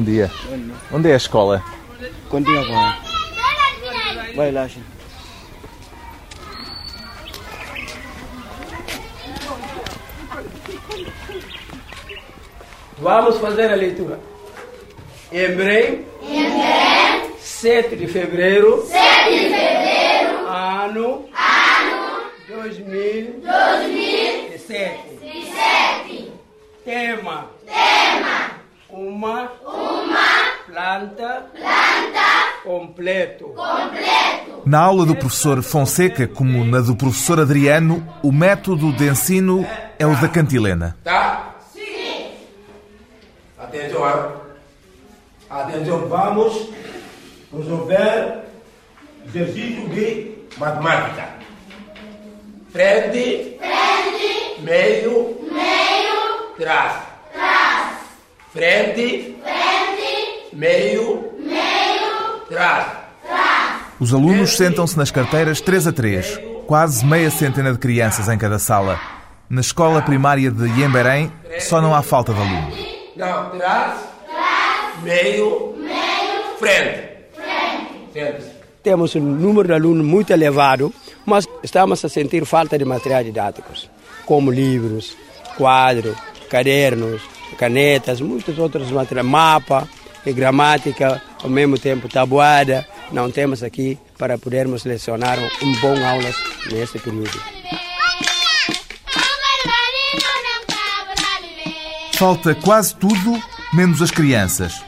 Bom dia. Onde é a escola? Continua com ela. Vai lá, gente. Vamos fazer a leitura. Embrém. Embrém. 7 de fevereiro. 7 de fevereiro. Ano. Ano. 2000. 2007. Tema. Tema. Uma. Uma. Planta. Planta. Completo. Completo. Na aula do professor Fonseca, como na do professor Adriano, o método de ensino é o da cantilena. Tá? Sim. Atenção, hein? Atenção, vamos resolver exercício de matemática. Frente, Frente. meio, Meio. trás. Trás. Frente, Frente. meio, Meio. trás. Os alunos sentam-se nas carteiras 3 a 3, quase meia centena de crianças em cada sala. Na escola primária de Iemberém só não há falta de alunos. Não, trás, Trás. meio, Meio. frente. Frente. Temos um número de alunos muito elevado, mas estamos a sentir falta de materiais didáticos, como livros, quadros, cadernos, canetas, muitos outros materiais, mapa e gramática, ao mesmo tempo tabuada. Não temos aqui para podermos lecionar um bom aulas neste período. Falta quase tudo, menos as crianças.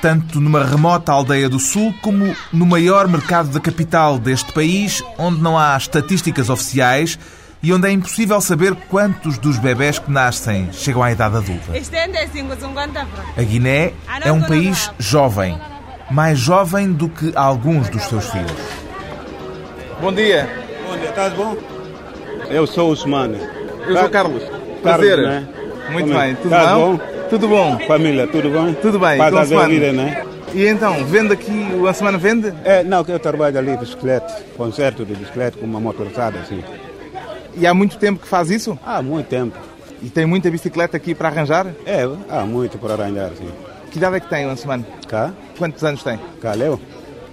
Tanto numa remota aldeia do Sul como no maior mercado da capital deste país, onde não há estatísticas oficiais e onde é impossível saber quantos dos bebés que nascem chegam à idade adulta. A Guiné é um país jovem, mais jovem do que alguns dos seus filhos. Bom dia, Bom dia, estás bom? Eu sou o Usmane. eu sou Carlos. Carlos, Prazer. né? Muito Como é? bem, tudo bom? bom? Tudo bom. Família, tudo bem? Tudo bem, Faz com a a vida, né? E então, vende aqui, o semana vende? É, não, que eu trabalho ali, bicicleta, concerto de bicicleta com uma motorizada assim. E há muito tempo que faz isso? Há muito tempo. E tem muita bicicleta aqui para arranjar? É, há muito para arranjar assim. Que idade é que tem o semana? Cá, Quantos anos tem? cá, Leo,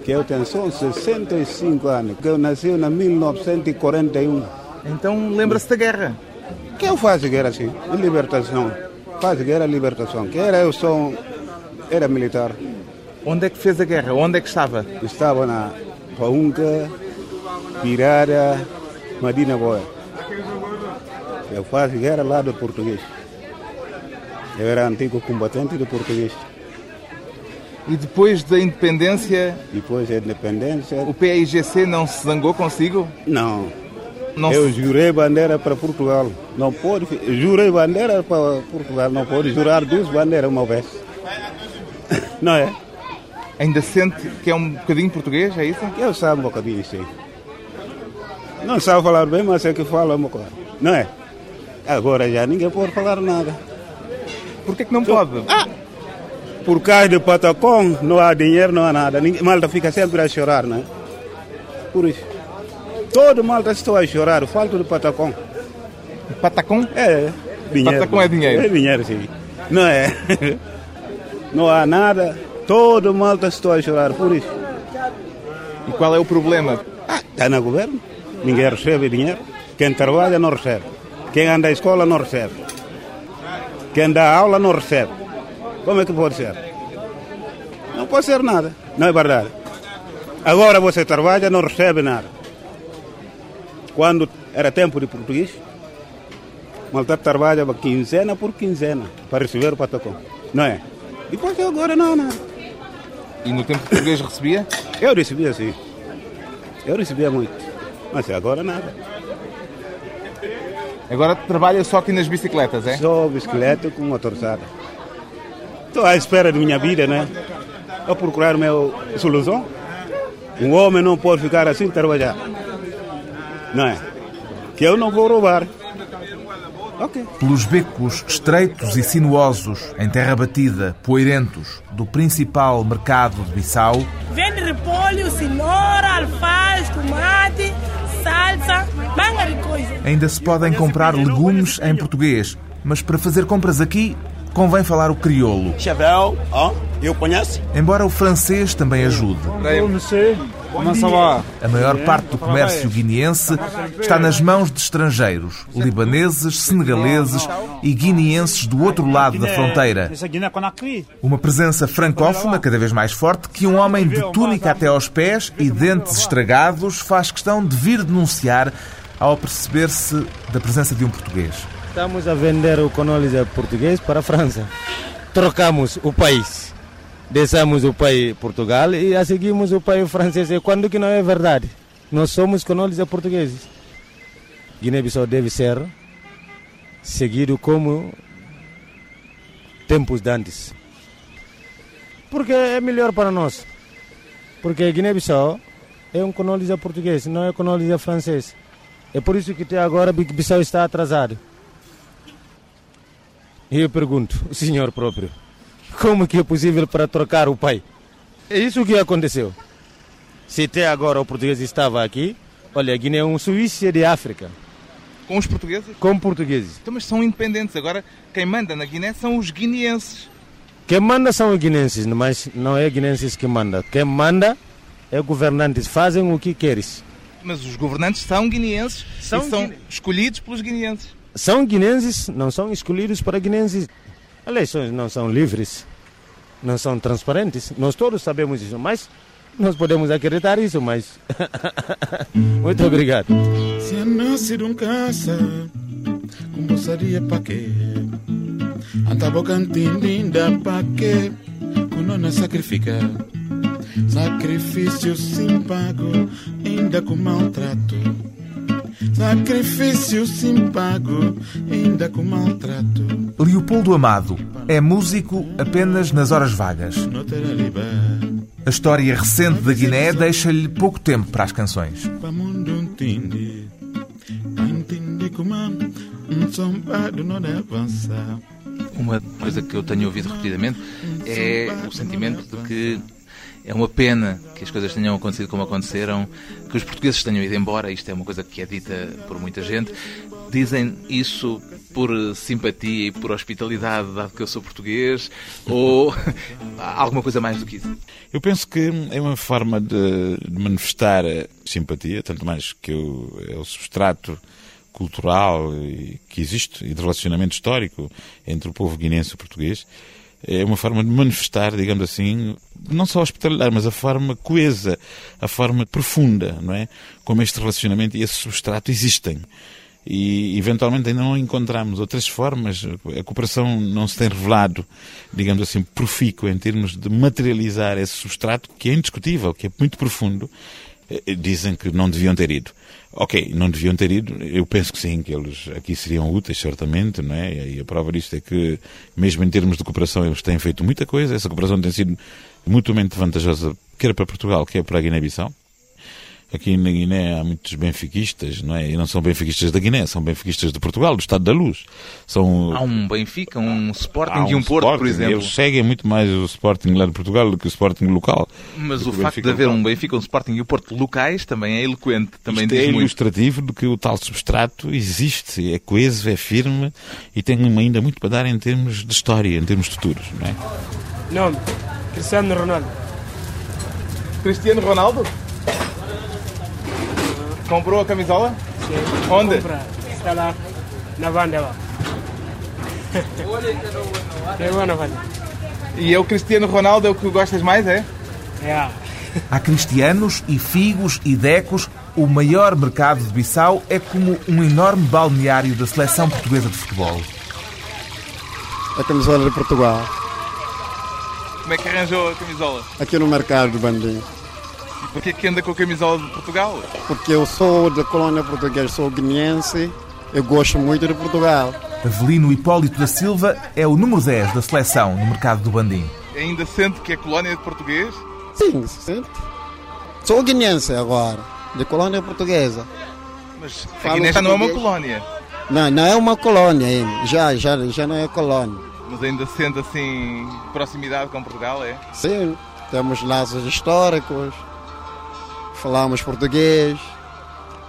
que eu tenho só 65 anos, que eu nasci em 1941. Então lembra-se da guerra. que eu faço guerra assim? Libertação. Faz guerra, libertação. Que era, eu sou, era militar. Onde é que fez a guerra? Onde é que estava? Estava na Paunca, Pirara, Madina Boa. Eu faço guerra lá do português. Eu era antigo combatente do português. E depois da independência, Depois da independência, o PIGC não se zangou consigo? não. Não Eu se... jurei bandeira para Portugal. Não pode. Jurei bandeira para Portugal. Não pode jurar duas bandeiras uma vez. Não é? Ainda sente que é um bocadinho português, é isso? Eu sabe um bocadinho isso aí. Não sabe falar bem, mas é que fala um bocado. Não é? Agora já ninguém pode falar nada. Por que que não pode? Por causa do Patacom, não há dinheiro, não há nada. Malta fica sempre a chorar, não é? Por isso. Todo Malta está a chorar, falta do Patacom. Patacom? É, dinheiro. Patacom é dinheiro. É dinheiro, sim. Não é? Não há nada. Todo Malta está a chorar, por isso. E qual é o problema? Está no governo, ninguém recebe dinheiro. Quem trabalha não recebe. Quem anda à escola não recebe. Quem dá aula não recebe. Como é que pode ser? Não pode ser nada. Não é verdade. Agora você trabalha não recebe nada. Quando era tempo de português, Malta trabalhava quinzena por quinzena para receber o patacão. Não é? Depois agora não nada. E no tempo português recebia? Eu recebia sim. Eu recebia muito. Mas agora nada. Agora trabalha só aqui nas bicicletas, é? Só bicicleta com motorizada. Estou à espera da minha vida, né? A procurar minha solução. Um homem não pode ficar assim trabalhar. Não é? Que eu não vou roubar. Ok. Pelos becos estreitos e sinuosos, em terra batida, poeirentos, do principal mercado de Bissau, Vende repolho, cenoura, alface, tomate, salsa, manga de coisa. ainda se podem comprar legumes em português, mas para fazer compras aqui convém falar o crioulo. Chevel, ó, Eu conheço? Embora o francês também ajude. A maior parte do comércio guineense está nas mãos de estrangeiros, libaneses, senegaleses e guineenses do outro lado da fronteira. Uma presença francófona cada vez mais forte que um homem de túnica até aos pés e dentes estragados faz questão de vir denunciar ao perceber-se da presença de um português. Estamos a vender o Conólise português para a França. Trocamos o país. Deixamos o país Portugal e a seguimos o país francês. E quando que não é verdade? Nós somos Conólise portugueses. Guiné-Bissau deve ser seguido como tempos de antes. Porque é melhor para nós. Porque Guiné-Bissau é um Conólise português, não é Conólise francês. É por isso que até agora Bissau está atrasado. E eu pergunto, o senhor próprio, como que é possível para trocar o pai? É isso que aconteceu. Se até agora o português estava aqui, olha, a Guiné é um Suíça de África. Com os portugueses? Com portugueses. Então, mas são independentes. Agora, quem manda na Guiné são os guineenses. Quem manda são os guinenses, mas não é guinenses que manda. Quem manda é governantes, fazem o que queres. Mas os governantes são guineenses São são guine- escolhidos pelos guineenses. São guinenses, não são escolhidos para guinenses. Eleições não são livres, não são transparentes. Nós todos sabemos isso, mas nós podemos acreditar isso, mas... Muito obrigado. Se nasce de um caça, com moçaria pa quê? Anta boca entendida pa quê? Com nona sacrifica. Sacrifício sim pago, ainda com maltrato. Sacrifício sim pago, ainda com maltrato. Leopoldo Amado é músico apenas nas horas vagas. A história recente da Guiné deixa-lhe pouco tempo para as canções. Um. Uma coisa que eu tenho ouvido repetidamente é o sentimento de que é uma pena que as coisas tenham acontecido como aconteceram, que os portugueses tenham ido embora. Isto é uma coisa que é dita por muita gente. Dizem isso por simpatia e por hospitalidade, dado que eu sou português, ou alguma coisa mais do que isso? Eu penso que é uma forma de, manifestar simpatia, tanto mais que o, é o substrato cultural e- que existe e de relacionamento histórico entre o povo guinense e o português. É uma forma de manifestar, digamos assim, não só a hospitalidade, mas a forma coesa, a forma profunda, não é? Como este relacionamento e esse substrato existem. E eventualmente ainda não encontramos outras formas, a cooperação não se tem revelado, digamos assim, profícua em termos de materializar esse substrato que é indiscutível, que é muito profundo. Eh, Dizem que não deviam ter ido. Ok, não deviam ter ido. Eu penso que sim, que eles aqui seriam úteis, certamente, não é? E a prova disto é que, mesmo em termos de cooperação, eles têm feito muita coisa. Essa cooperação tem sido mutuamente vantajosa, quer para Portugal, quer para a Guiné-Bissau. Aqui na Guiné há muitos benfiquistas, não é? E não são benfiquistas da Guiné, são benfiquistas de Portugal, do Estado da Luz. São Há um Benfica, um Sporting Há e um Porto, por Sporting. exemplo. Eles seguem muito mais o Sporting lá de Portugal do que o Sporting local. Mas o que facto Benfica de haver local. um Benfica, um Sporting e o Porto locais também é eloquente. Também Isto diz é muito. ilustrativo de que o tal substrato existe, é coeso, é firme e tem ainda muito para dar em termos de história, em termos futuros, não é? Nome: Cristiano Ronaldo. Cristiano Ronaldo? Comprou a camisola? Sim. Onde? Está lá na banda lá. É boa na banda. E é o Cristiano Ronaldo é o que gostas mais, é? É. Há cristianos e figos e decos. O maior mercado de Bissau é como um enorme balneário da seleção portuguesa de futebol. A camisola de Portugal, Como é que arranjou a camisola? aqui no mercado de Bandim. E porquê que anda com a camisola de Portugal? Porque eu sou da colônia portuguesa, sou guineense, eu gosto muito de Portugal. Avelino Hipólito da Silva é o número 10 da seleção no mercado do Bandim. Ainda sente que é colónia de português? Sim, sim. Sou guineense agora, de colônia portuguesa. Mas a Guiné já não é uma colónia. Não, não é uma colônia ainda, já, já, já não é colônia. Mas ainda sente assim proximidade com Portugal, é? Sim, temos laços históricos, falamos português,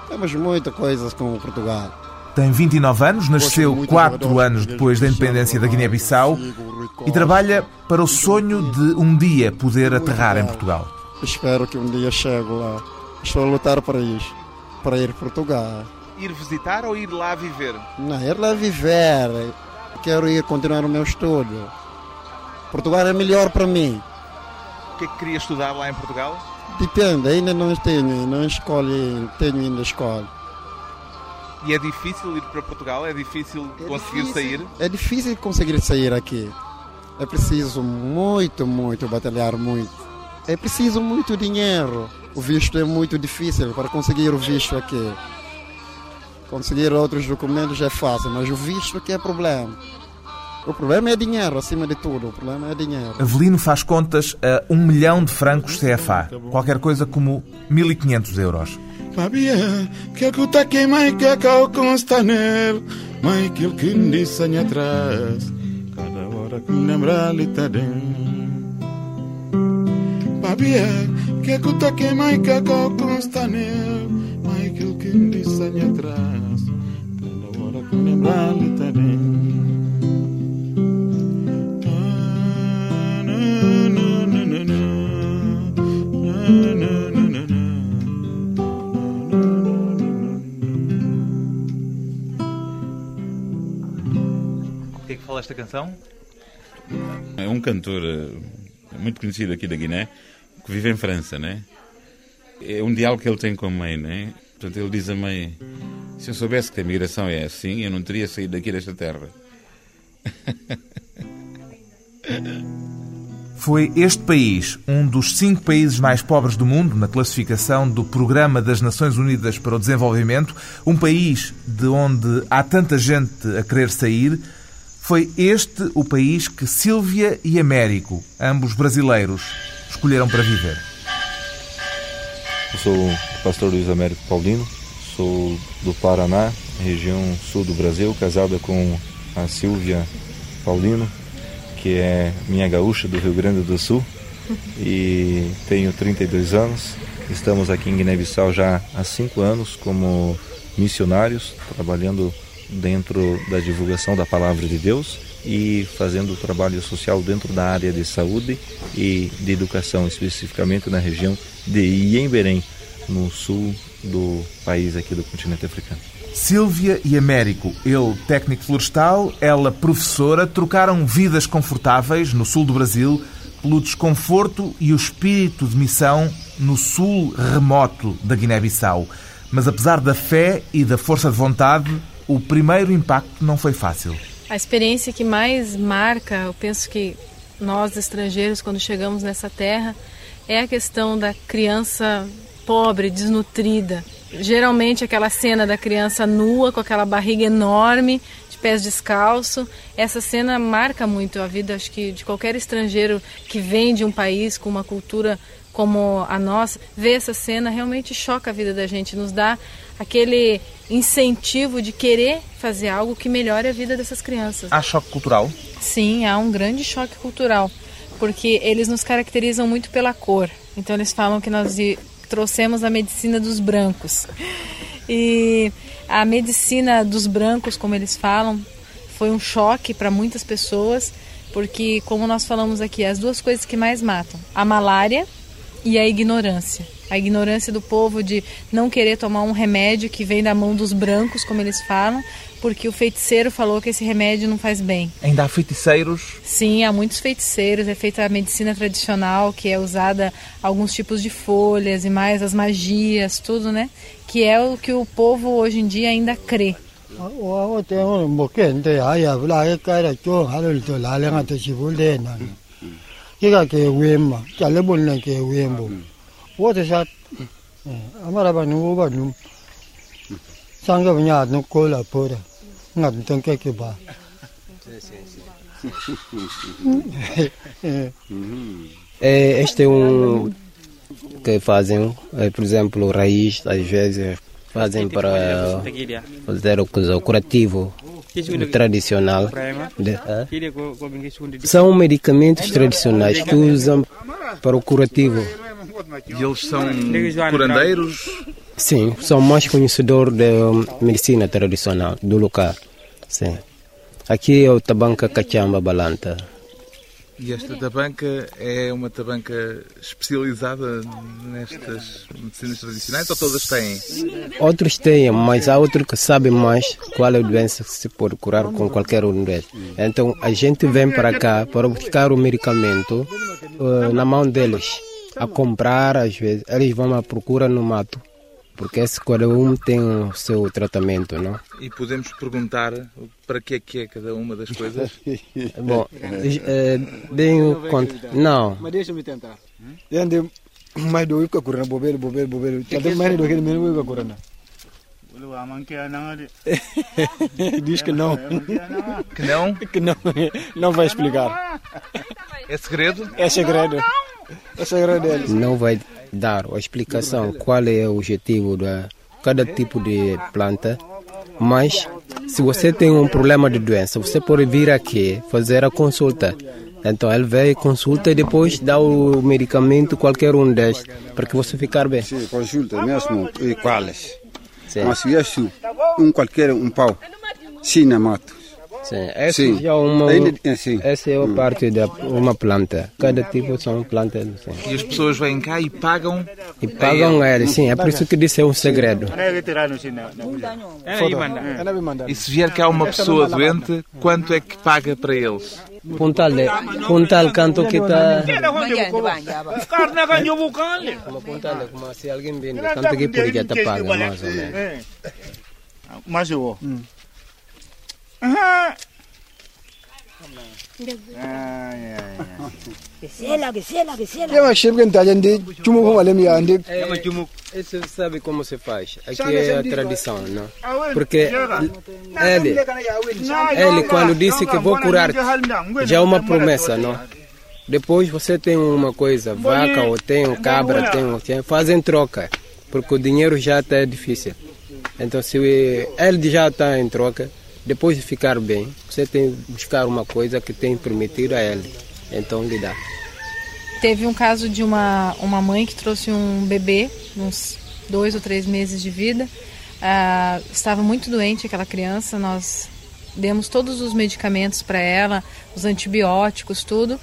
temos muita coisa com Portugal. Tem 29 anos, nasceu muito quatro jogadores anos portugueses depois da independência da Guiné-Bissau e trabalha para o sonho de um dia poder aterrar em Portugal. Espero que um dia chegue lá. Estou a lutar para isso, para ir a Portugal. Ir visitar ou ir lá viver? Não, ir lá viver. Quero ir continuar o meu estudo. Portugal é melhor para mim. O que é que queria estudar lá em Portugal? Depende, ainda não tenho, não escolhi, tenho ainda escolho. E é difícil ir para Portugal? É difícil conseguir difícil. sair? É difícil conseguir sair aqui. É preciso muito, muito batalhar muito. É preciso muito dinheiro. O visto é muito difícil para conseguir o visto aqui. Conseguir outros documentos é fácil, mas o visto que é problema. O problema é dinheiro, acima de tudo. O problema é dinheiro. Avelino faz contas a um milhão de francos CFA, qualquer coisa como 1.500 euros. Babia, que que tá que mai que cau constaner, mai que que disse atrás, cada hora que lembrar lhe tá que que tá que mai que cau constaner, mai que que disse atrás, cada hora que lembrar lhe tá fala esta canção? É um cantor eh, muito conhecido aqui da Guiné que vive em França, né? É um diálogo que ele tem com a mãe, né? Portanto, ele diz à mãe: Se eu soubesse que a migração é assim, eu não teria saído daqui desta terra. Foi este país, um dos cinco países mais pobres do mundo na classificação do Programa das Nações Unidas para o Desenvolvimento, um país de onde há tanta gente a querer sair, foi este o país que Sílvia e Américo, ambos brasileiros, escolheram para viver. Eu sou o pastor Luiz Américo Paulino, sou do Paraná, região sul do Brasil, casada com a Silvia Paulino, que é minha gaúcha do Rio Grande do Sul, e tenho 32 anos. Estamos aqui em Guiné-Bissau já há cinco anos como missionários, trabalhando dentro da divulgação da palavra de Deus e fazendo trabalho social dentro da área de saúde e de educação, especificamente na região de Iemberém, no sul do país aqui do continente africano. Sílvia e Américo, ele técnico florestal, ela professora, trocaram vidas confortáveis no sul do Brasil pelo desconforto e o espírito de missão no sul remoto da Guiné-Bissau. Mas apesar da fé e da força de vontade, o primeiro impacto não foi fácil. A experiência que mais marca, eu penso que nós estrangeiros, quando chegamos nessa terra, é a questão da criança pobre, desnutrida. Geralmente aquela cena da criança nua, com aquela barriga enorme, de pés descalço. Essa cena marca muito a vida, acho que de qualquer estrangeiro que vem de um país com uma cultura como a nossa, ver essa cena realmente choca a vida da gente, nos dá aquele incentivo de querer fazer algo que melhore a vida dessas crianças. Há choque cultural? Sim, há um grande choque cultural, porque eles nos caracterizam muito pela cor. Então eles falam que nós trouxemos a medicina dos brancos. E a medicina dos brancos, como eles falam, foi um choque para muitas pessoas, porque como nós falamos aqui, as duas coisas que mais matam, a malária e a ignorância. A ignorância do povo de não querer tomar um remédio que vem da mão dos brancos, como eles falam, porque o feiticeiro falou que esse remédio não faz bem. Ainda há feiticeiros? Sim, há muitos feiticeiros. É feita a medicina tradicional, que é usada alguns tipos de folhas e mais as magias, tudo, né? Que é o que o povo hoje em dia ainda crê. kika wote sa amara ba nu ba nu sanga bnya nu kola pora ngat tan ke ke ba É, este é um que fazem, é, por exemplo, raiz, às vezes fazem para fazer o, o curativo o tradicional. De, é? São medicamentos tradicionais que usam para o curativo. E eles são curandeiros? Sim, sou mais conhecedor da medicina tradicional do lugar. Sim. Aqui é o Tabanca Cachamba Balanta. E esta tabanca é uma tabanca especializada nestas medicinas tradicionais ou todas têm? Outros têm, mas há outros que sabem mais qual é a doença que se pode curar com qualquer um deles. Então a gente vem para cá para buscar o medicamento uh, na mão deles, a comprar às vezes. Eles vão à procura no mato, porque esse cada um tem o seu tratamento, não? E podemos perguntar para que é que é cada uma das coisas? Bom, é, bem conta. Não. Mas deixa-me tentar. Yande mais do que correndo, bobeiro, bobeiro, bobeiro. Tanto mais do que ele mesmo que correndo. Diz que não. Que não? Que não. Não vai explicar. É segredo? É segredo. É. Não vai dar a explicação qual é o objetivo de cada tipo de planta, mas se você tem um problema de doença, você pode vir aqui fazer a consulta. Então ele vem, consulta e depois dá o medicamento, qualquer um destes, para que você ficar bem. Sim, consulta mesmo e quais. Mas isso, um qualquer um pau, sim, mato. Sim, essa sim. já é uma, sim. essa é a parte de uma planta. Cada tipo são plantas. Sim. E as pessoas vêm cá e pagam? E pagam a eles, sim. É por isso que disse é um segredo. E se vier cá uma pessoa doente, quanto é que paga para eles? Puntal, de, puntal canto que está... Como puntal, como se alguém vem, canto que por já te paga, mais ou menos. Mais eu. Gisela, Gisela, Gisela. Eu achei que está gente chumu com além de ande. Isso sabe como se faz? Aqui é a tradição, não? Porque ele, ele quando disse que vou curar, já é uma promessa, não? Depois você tem uma coisa, vaca ou tem cabra, tem, fazem troca, porque o dinheiro já está difícil. Então se ele já está em troca, depois de ficar bem, você tem que buscar uma coisa que tem que permitir a ele. Então lhe dá. Teve um caso de uma, uma mãe que trouxe um bebê, uns dois ou três meses de vida. Ah, estava muito doente aquela criança, nós demos todos os medicamentos para ela, os antibióticos, tudo.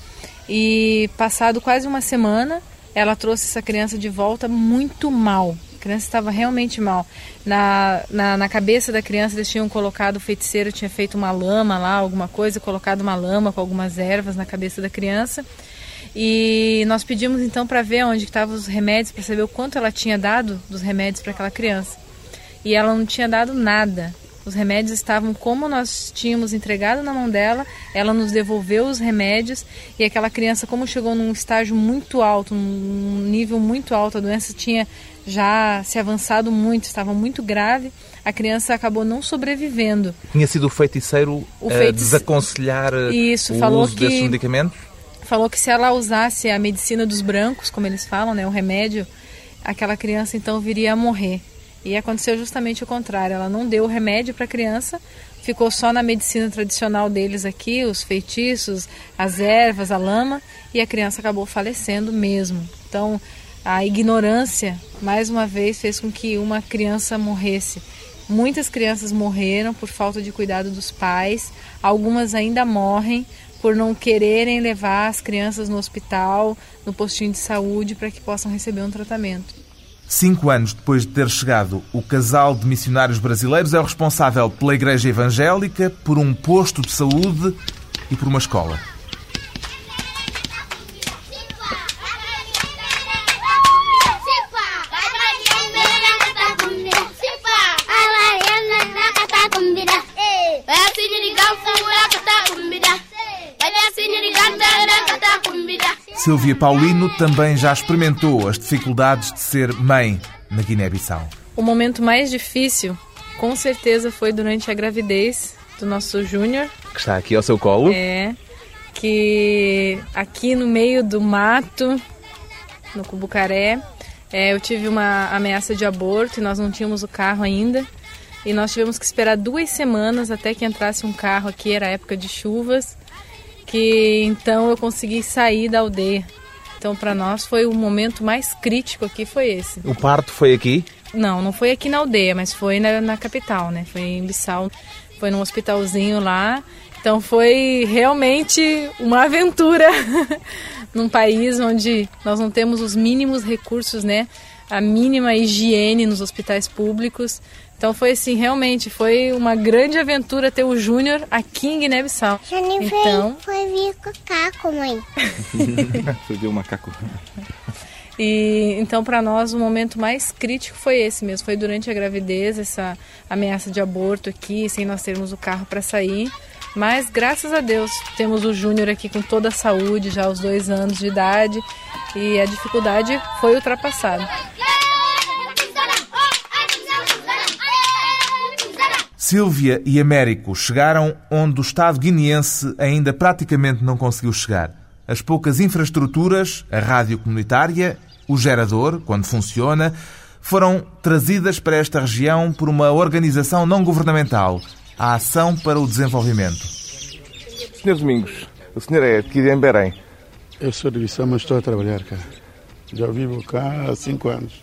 E passado quase uma semana, ela trouxe essa criança de volta muito mal. Criança estava realmente mal. Na, na, na, cabeça da criança eles tinham colocado, o feiticeiro tinha feito uma lama lá, alguma coisa, colocado uma lama com algumas ervas na cabeça da criança. E nós pedimos então para ver onde estavam os remédios, para saber o quanto ela tinha dado dos remédios para aquela criança. E ela não tinha dado nada. Os remédios estavam como nós tínhamos entregado na mão dela, ela nos devolveu os remédios e aquela criança, como chegou num estágio muito alto, num nível muito alto, a doença tinha já se avançado muito, estava muito grave, a criança acabou não sobrevivendo. Tinha sido o feiticeiro O a feitice- desaconselhar Isso, o falou uso que- desses medicamentos? Falou que se ela usasse a medicina dos brancos, como eles falam, né, o remédio, aquela criança então viria a morrer. E aconteceu justamente o contrário. Ela não deu o remédio para a criança, ficou só na medicina tradicional deles aqui, os feitiços, as ervas, a lama, e a criança acabou falecendo mesmo. Então, a ignorância, mais uma vez, fez com que uma criança morresse. Muitas crianças morreram por falta de cuidado dos pais, algumas ainda morrem por não quererem levar as crianças no hospital, no postinho de saúde, para que possam receber um tratamento. Cinco anos depois de ter chegado, o casal de missionários brasileiros é o responsável pela Igreja Evangélica, por um posto de saúde e por uma escola. Silvia Paulino também já experimentou as dificuldades de ser mãe na Guiné-Bissau. O momento mais difícil, com certeza, foi durante a gravidez do nosso Júnior. Que está aqui ao seu colo. É, que aqui no meio do mato, no Cubucaré, é, eu tive uma ameaça de aborto e nós não tínhamos o carro ainda. E nós tivemos que esperar duas semanas até que entrasse um carro aqui, era época de chuvas, que então eu consegui sair da aldeia. Então, para nós foi o momento mais crítico aqui foi esse. O parto foi aqui? Não, não foi aqui na aldeia, mas foi na, na capital, né? Foi em Bissau, foi num hospitalzinho lá. Então foi realmente uma aventura num país onde nós não temos os mínimos recursos, né? A mínima higiene nos hospitais públicos. Então foi assim, realmente, foi uma grande aventura ter o Júnior aqui em Guiné-Bissau. Júnior então, foi, foi vir com o caco, mãe. foi ver o macaco. E então para nós o momento mais crítico foi esse mesmo, foi durante a gravidez, essa ameaça de aborto aqui, sem nós termos o carro para sair. Mas graças a Deus temos o Júnior aqui com toda a saúde, já aos dois anos de idade, e a dificuldade foi ultrapassada. Sílvia e Américo chegaram onde o Estado guineense ainda praticamente não conseguiu chegar. As poucas infraestruturas, a rádio comunitária, o gerador, quando funciona, foram trazidas para esta região por uma organização não governamental, a Ação para o Desenvolvimento. Senhor Domingos, o senhor é de em. Eu sou de Bissau, mas estou a trabalhar cá. Já vivo cá há cinco anos.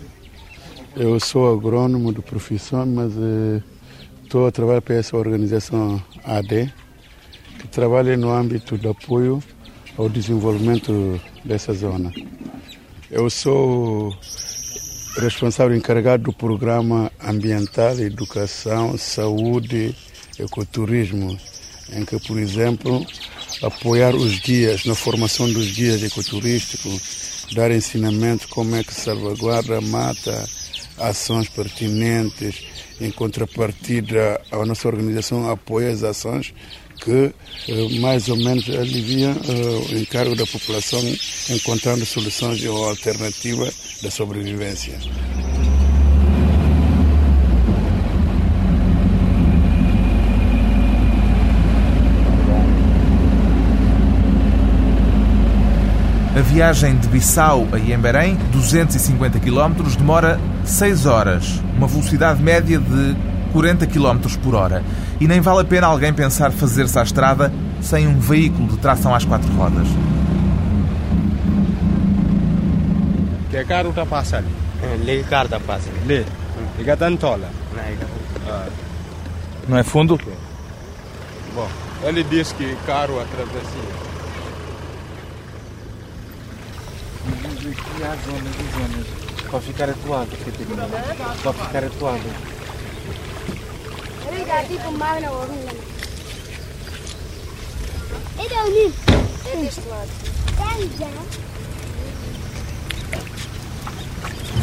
Eu sou agrônomo de profissão, mas eh, estou a trabalhar para essa organização AD, que trabalha no âmbito do apoio ao desenvolvimento dessa zona. Eu sou responsável encarregado do programa ambiental, educação, saúde, ecoturismo, em que, por exemplo, apoiar os guias na formação dos guias ecoturísticos, dar ensinamento como é que salvaguarda mata, ações pertinentes, em contrapartida, a nossa organização apoia as ações que eh, mais ou menos aliviam eh, o encargo da população encontrando soluções ou alternativas da sobrevivência. A viagem de Bissau a Iemberém, 250 km, demora 6 horas, uma velocidade média de 40 km por hora. E nem vale a pena alguém pensar fazer-se à estrada sem um veículo de tração às quatro rodas. Que carro está passando? Lê carro está passando. Lê. Liga tantola. Não é fundo? Bom, ele diz que carro atravessa. Aqui há zonas e zonas para ficar atuado, Catarina. Para ficar atuado. É o livro. É deste lado.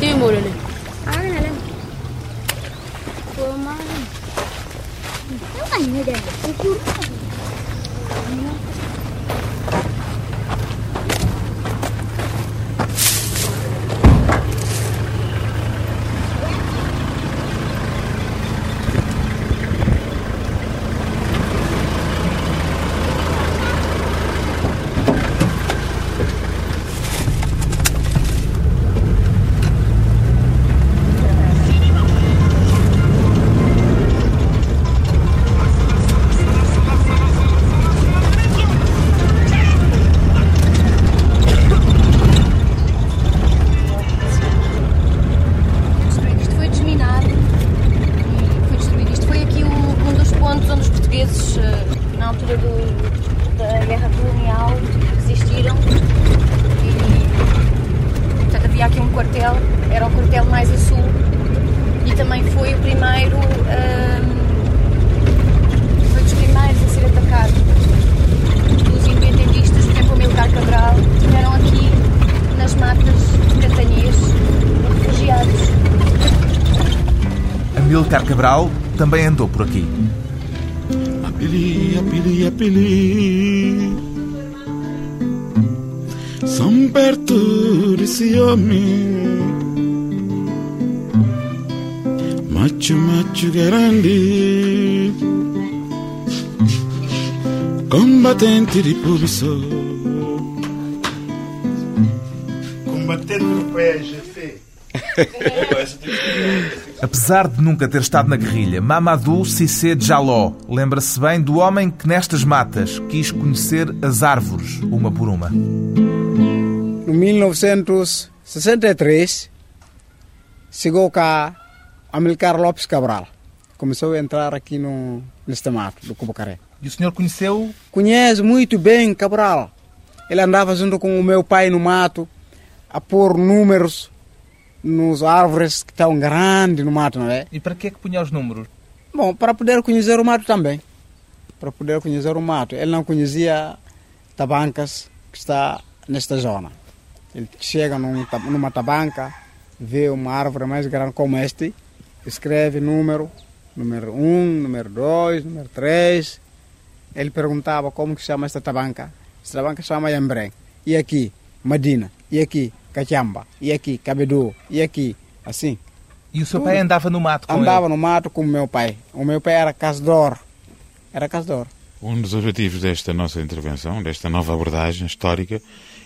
Sim, Morelli. Ah, não, não. Pô, mano. Não, não, não. Cabral também andou por aqui. Apili, apili, apili. São perto desse homem. Macho, macho grande. Combatente de pulso. Combatente no PGC. Apesar de nunca ter estado na guerrilha, Mamadou Cissé Jaló lembra-se bem do homem que nestas matas quis conhecer as árvores, uma por uma. no 1963, chegou cá Amilcar Lopes Cabral. Começou a entrar aqui no, neste mato do Cubacaré. E o senhor conheceu? Conhece muito bem Cabral. Ele andava junto com o meu pai no mato a pôr números nos árvores que estão grandes no mato, não é? E para que é que punha os números? Bom, para poder conhecer o mato também. Para poder conhecer o mato. Ele não conhecia tabancas que está nesta zona. Ele chega num, numa tabanca, vê uma árvore mais grande como este, escreve número, número 1, um, número 2, número 3. Ele perguntava como que chama esta tabanca. Esta tabanca chama Yambrém. E aqui, Madina. E aqui, Cachamba. E aqui, Cabedu. E aqui, assim. E o seu pai andava no mato com Andava ele? no mato com o meu pai. O meu pai era caçador. Era caçador. Um dos objetivos desta nossa intervenção, desta nova abordagem histórica,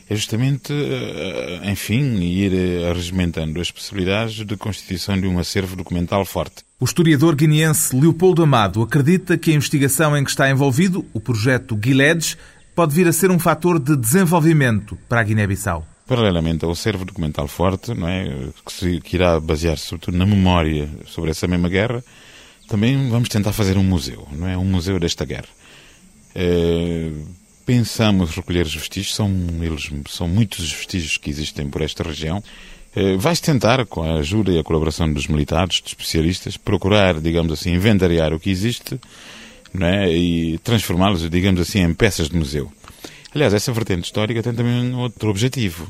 é justamente, eh, enfim, ir eh, arregimentando as possibilidades de constituição de um acervo documental forte. O historiador guineense Leopoldo Amado acredita que a investigação em que está envolvido, o projeto Guiledes, pode vir a ser um fator de desenvolvimento para a Guiné-Bissau. Paralelamente ao acervo documental forte, não é, que, se, que irá basear-se sobretudo na memória sobre essa mesma guerra, também vamos tentar fazer um museu, não é, um museu desta guerra. É, pensamos recolher os vestígios, são, eles, são muitos os vestígios que existem por esta região. É, Vai-se tentar, com a ajuda e a colaboração dos militares, dos especialistas, procurar, digamos assim, inventariar o que existe não é? e transformá-los, digamos assim, em peças de museu. Aliás, essa vertente histórica tem também outro objetivo.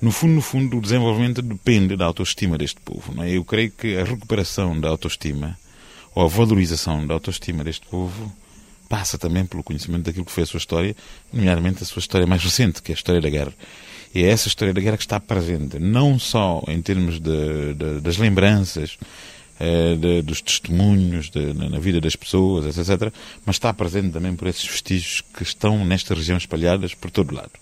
No fundo, no fundo, o desenvolvimento depende da autoestima deste povo. Não é? Eu creio que a recuperação da autoestima, ou a valorização da autoestima deste povo, passa também pelo conhecimento daquilo que foi a sua história, nomeadamente a sua história mais recente, que é a história da guerra. E é essa história da guerra que está presente, não só em termos de, de, das lembranças, eh, de, dos testemunhos na vida das pessoas, etc., mas está presente também por esses vestígios que estão nesta região espalhadas por todo lado.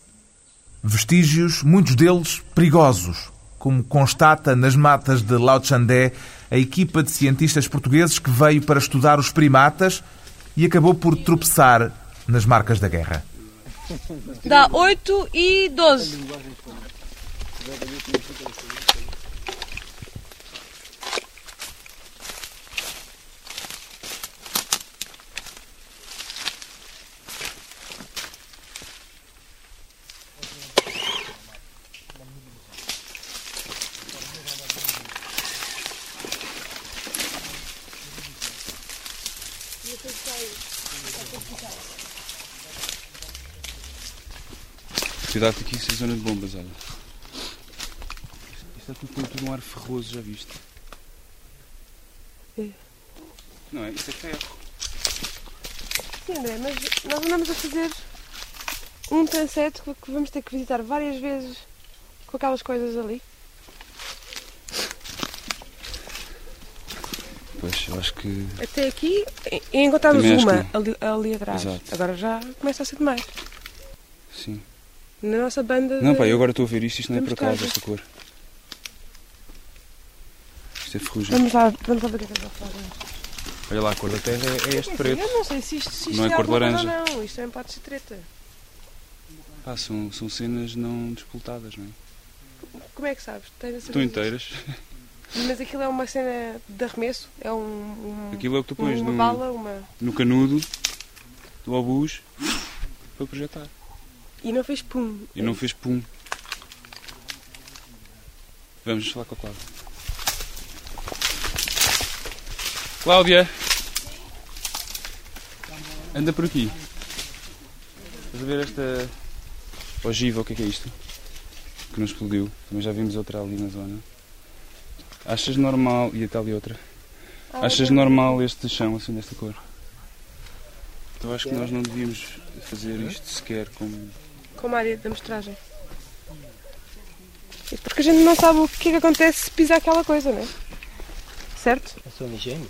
Vestígios, muitos deles perigosos, como constata nas matas de Lauchandé a equipa de cientistas portugueses que veio para estudar os primatas e acabou por tropeçar nas marcas da guerra. Dá 8 e 12. Cuidado que aqui isso é zona de bombas, olha. Isto é tudo, tem tudo um ar ferroso, já viste? É. Não é? Isto é ferro. Sim, André, mas nós andamos a fazer um transeto que vamos ter que visitar várias vezes com aquelas coisas ali. Pois, eu acho que. Até aqui encontramos uma ali, ali atrás. Exato. Agora já começa a ser demais. Na nossa banda. Não, de- pá, eu agora estou a ver isto, isto não é de por acaso, esta cor. Isto é ferrugem. Vamos lá, vamos lá ver o que é que. Olha lá, a cor da terra é, é este preto. Eu não sei se isto, se isto Não é cor de laranja. Não, isto também pode ser treta. Pá, são, são cenas não despoltadas, não é? Como é que sabes? Estão inteiras. Mas aquilo é uma cena de arremesso? É um. um Aquilo é o que tu pões uma no, bala, uma. no canudo do obus para projetar. E não fez pum. E não fez pum. Vamos falar com a Cláudia. Cláudia! Anda por aqui. Estás a ver esta ogiva, o que é que é isto? Que não explodiu. Também já vimos outra ali na zona. Achas normal. E até ali outra. Ah, Achas normal este chão assim desta cor? Então acho que nós não devíamos fazer isto sequer como. Como área da mostragem. É Porque a gente não sabe o que é que acontece se pisar aquela coisa, não é? Certo? É só um engenho.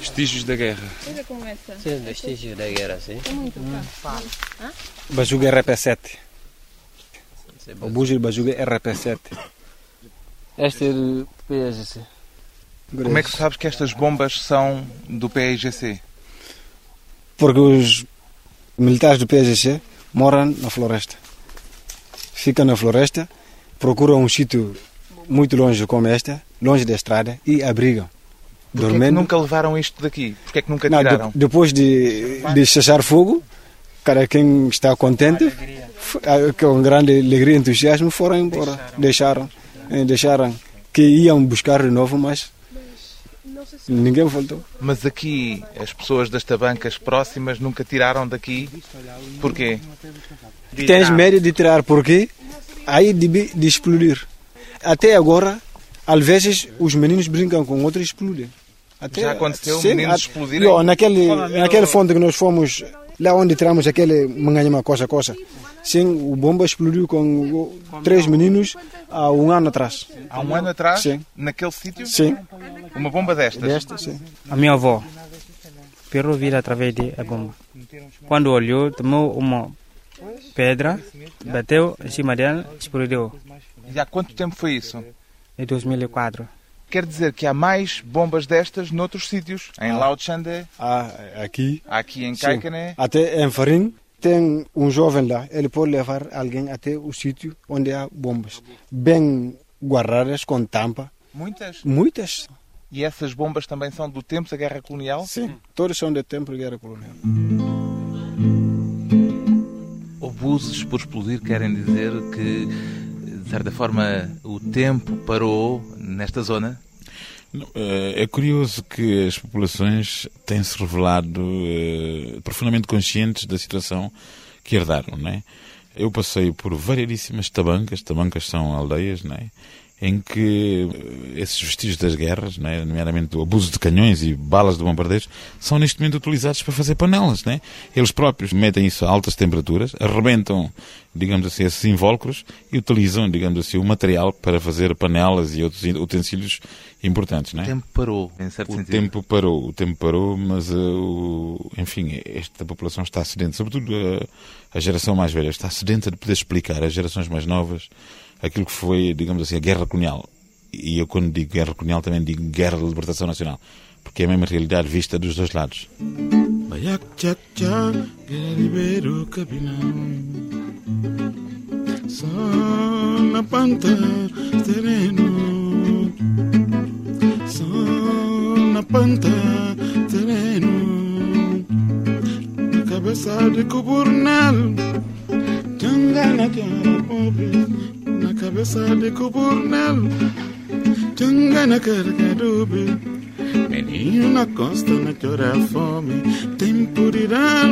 Vestígios da guerra. Olha como é essa. Sim, vestígios da guerra, sim. É muito fácil. Hã? Bajuga RP7. O bugio Bajuga RP7. Este é do PSGC. Como é que sabes que estas bombas são do PIGC? Porque os militares do PSGC moram na floresta. fica na floresta, procuram um sítio muito longe como este, longe da estrada, e abrigam. Porquê é que nunca levaram isto daqui? Porquê é que nunca Não, de- tiraram? depois de, de cessar fogo, cara, quem está contente, com grande alegria e entusiasmo, foram embora. Deixaram, eh, deixaram que iam buscar de novo, mas ninguém voltou. Mas aqui, as pessoas das tabancas próximas nunca tiraram daqui. Porquê? Tens medo de tirar, porque aí de, de explodir. Até agora, às vezes, os meninos brincam com outros e explodem. Até, Já aconteceu Sim, meninos a- explodirem? Naquele, naquele fonte que nós fomos, lá onde tiramos aquele manganhama coisa coisa, sim, o bomba explodiu com três meninos há um ano atrás. Há um ano atrás, Sim. naquele sítio? Sim. Uma bomba destas? Desta, sim. A minha avó perdeu a vida através de a bomba. Quando olhou, tomou uma pedra, bateu em cima dela, explodiu. E há quanto tempo foi isso? Em 2004. Quer dizer que há mais bombas destas noutros sítios. Em Ah. Lautschande, Ah, aqui. aqui em Sim. Kaikane. Até em Farim tem um jovem lá, ele pode levar alguém até o sítio onde há bombas. Bem guardadas, com tampa. Muitas? Muitas. E essas bombas também são do tempo da Guerra Colonial? Sim. Todas são do tempo da Guerra Colonial. Obuses por explodir querem dizer que, de certa forma, o tempo parou nesta zona? Eh, É curioso que as populações têm-se revelado eh, profundamente conscientes da situação que herdaram, não é? Eu passei por variedíssimas tabancas, tabancas são aldeias, não é? Em que eh, esses vestígios das guerras, não é? nomeadamente o abuso de canhões e balas de bombardeiros, são neste momento utilizados para fazer panelas, não é? Eles próprios metem isso a altas temperaturas, arrebentam, digamos assim, esses invólucros e utilizam, digamos assim, o material para fazer panelas e outros utensílios importantes, não é? O tempo parou, em certo o sentido. tempo parou, o tempo parou, mas uh, enfim, esta população está sedenta, sobretudo a, a geração mais velha, está sedenta de poder explicar às gerações mais novas aquilo que foi, digamos assim, a guerra colonial. E eu quando digo guerra colonial também digo guerra de libertação nacional, porque é a mesma realidade vista dos dois lados. Terreno Na cabeça de cuburnal Jangana cara pobre Na cabeça de cuburnal Jangana cara cadobe Menino na costa na chora fome Tempo de dar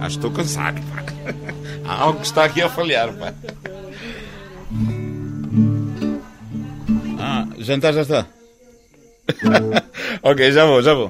Ah, estou cansado, pá. Algo que está aqui a falhar, pá. Ah, jantar já está. ok, já vou, já vou.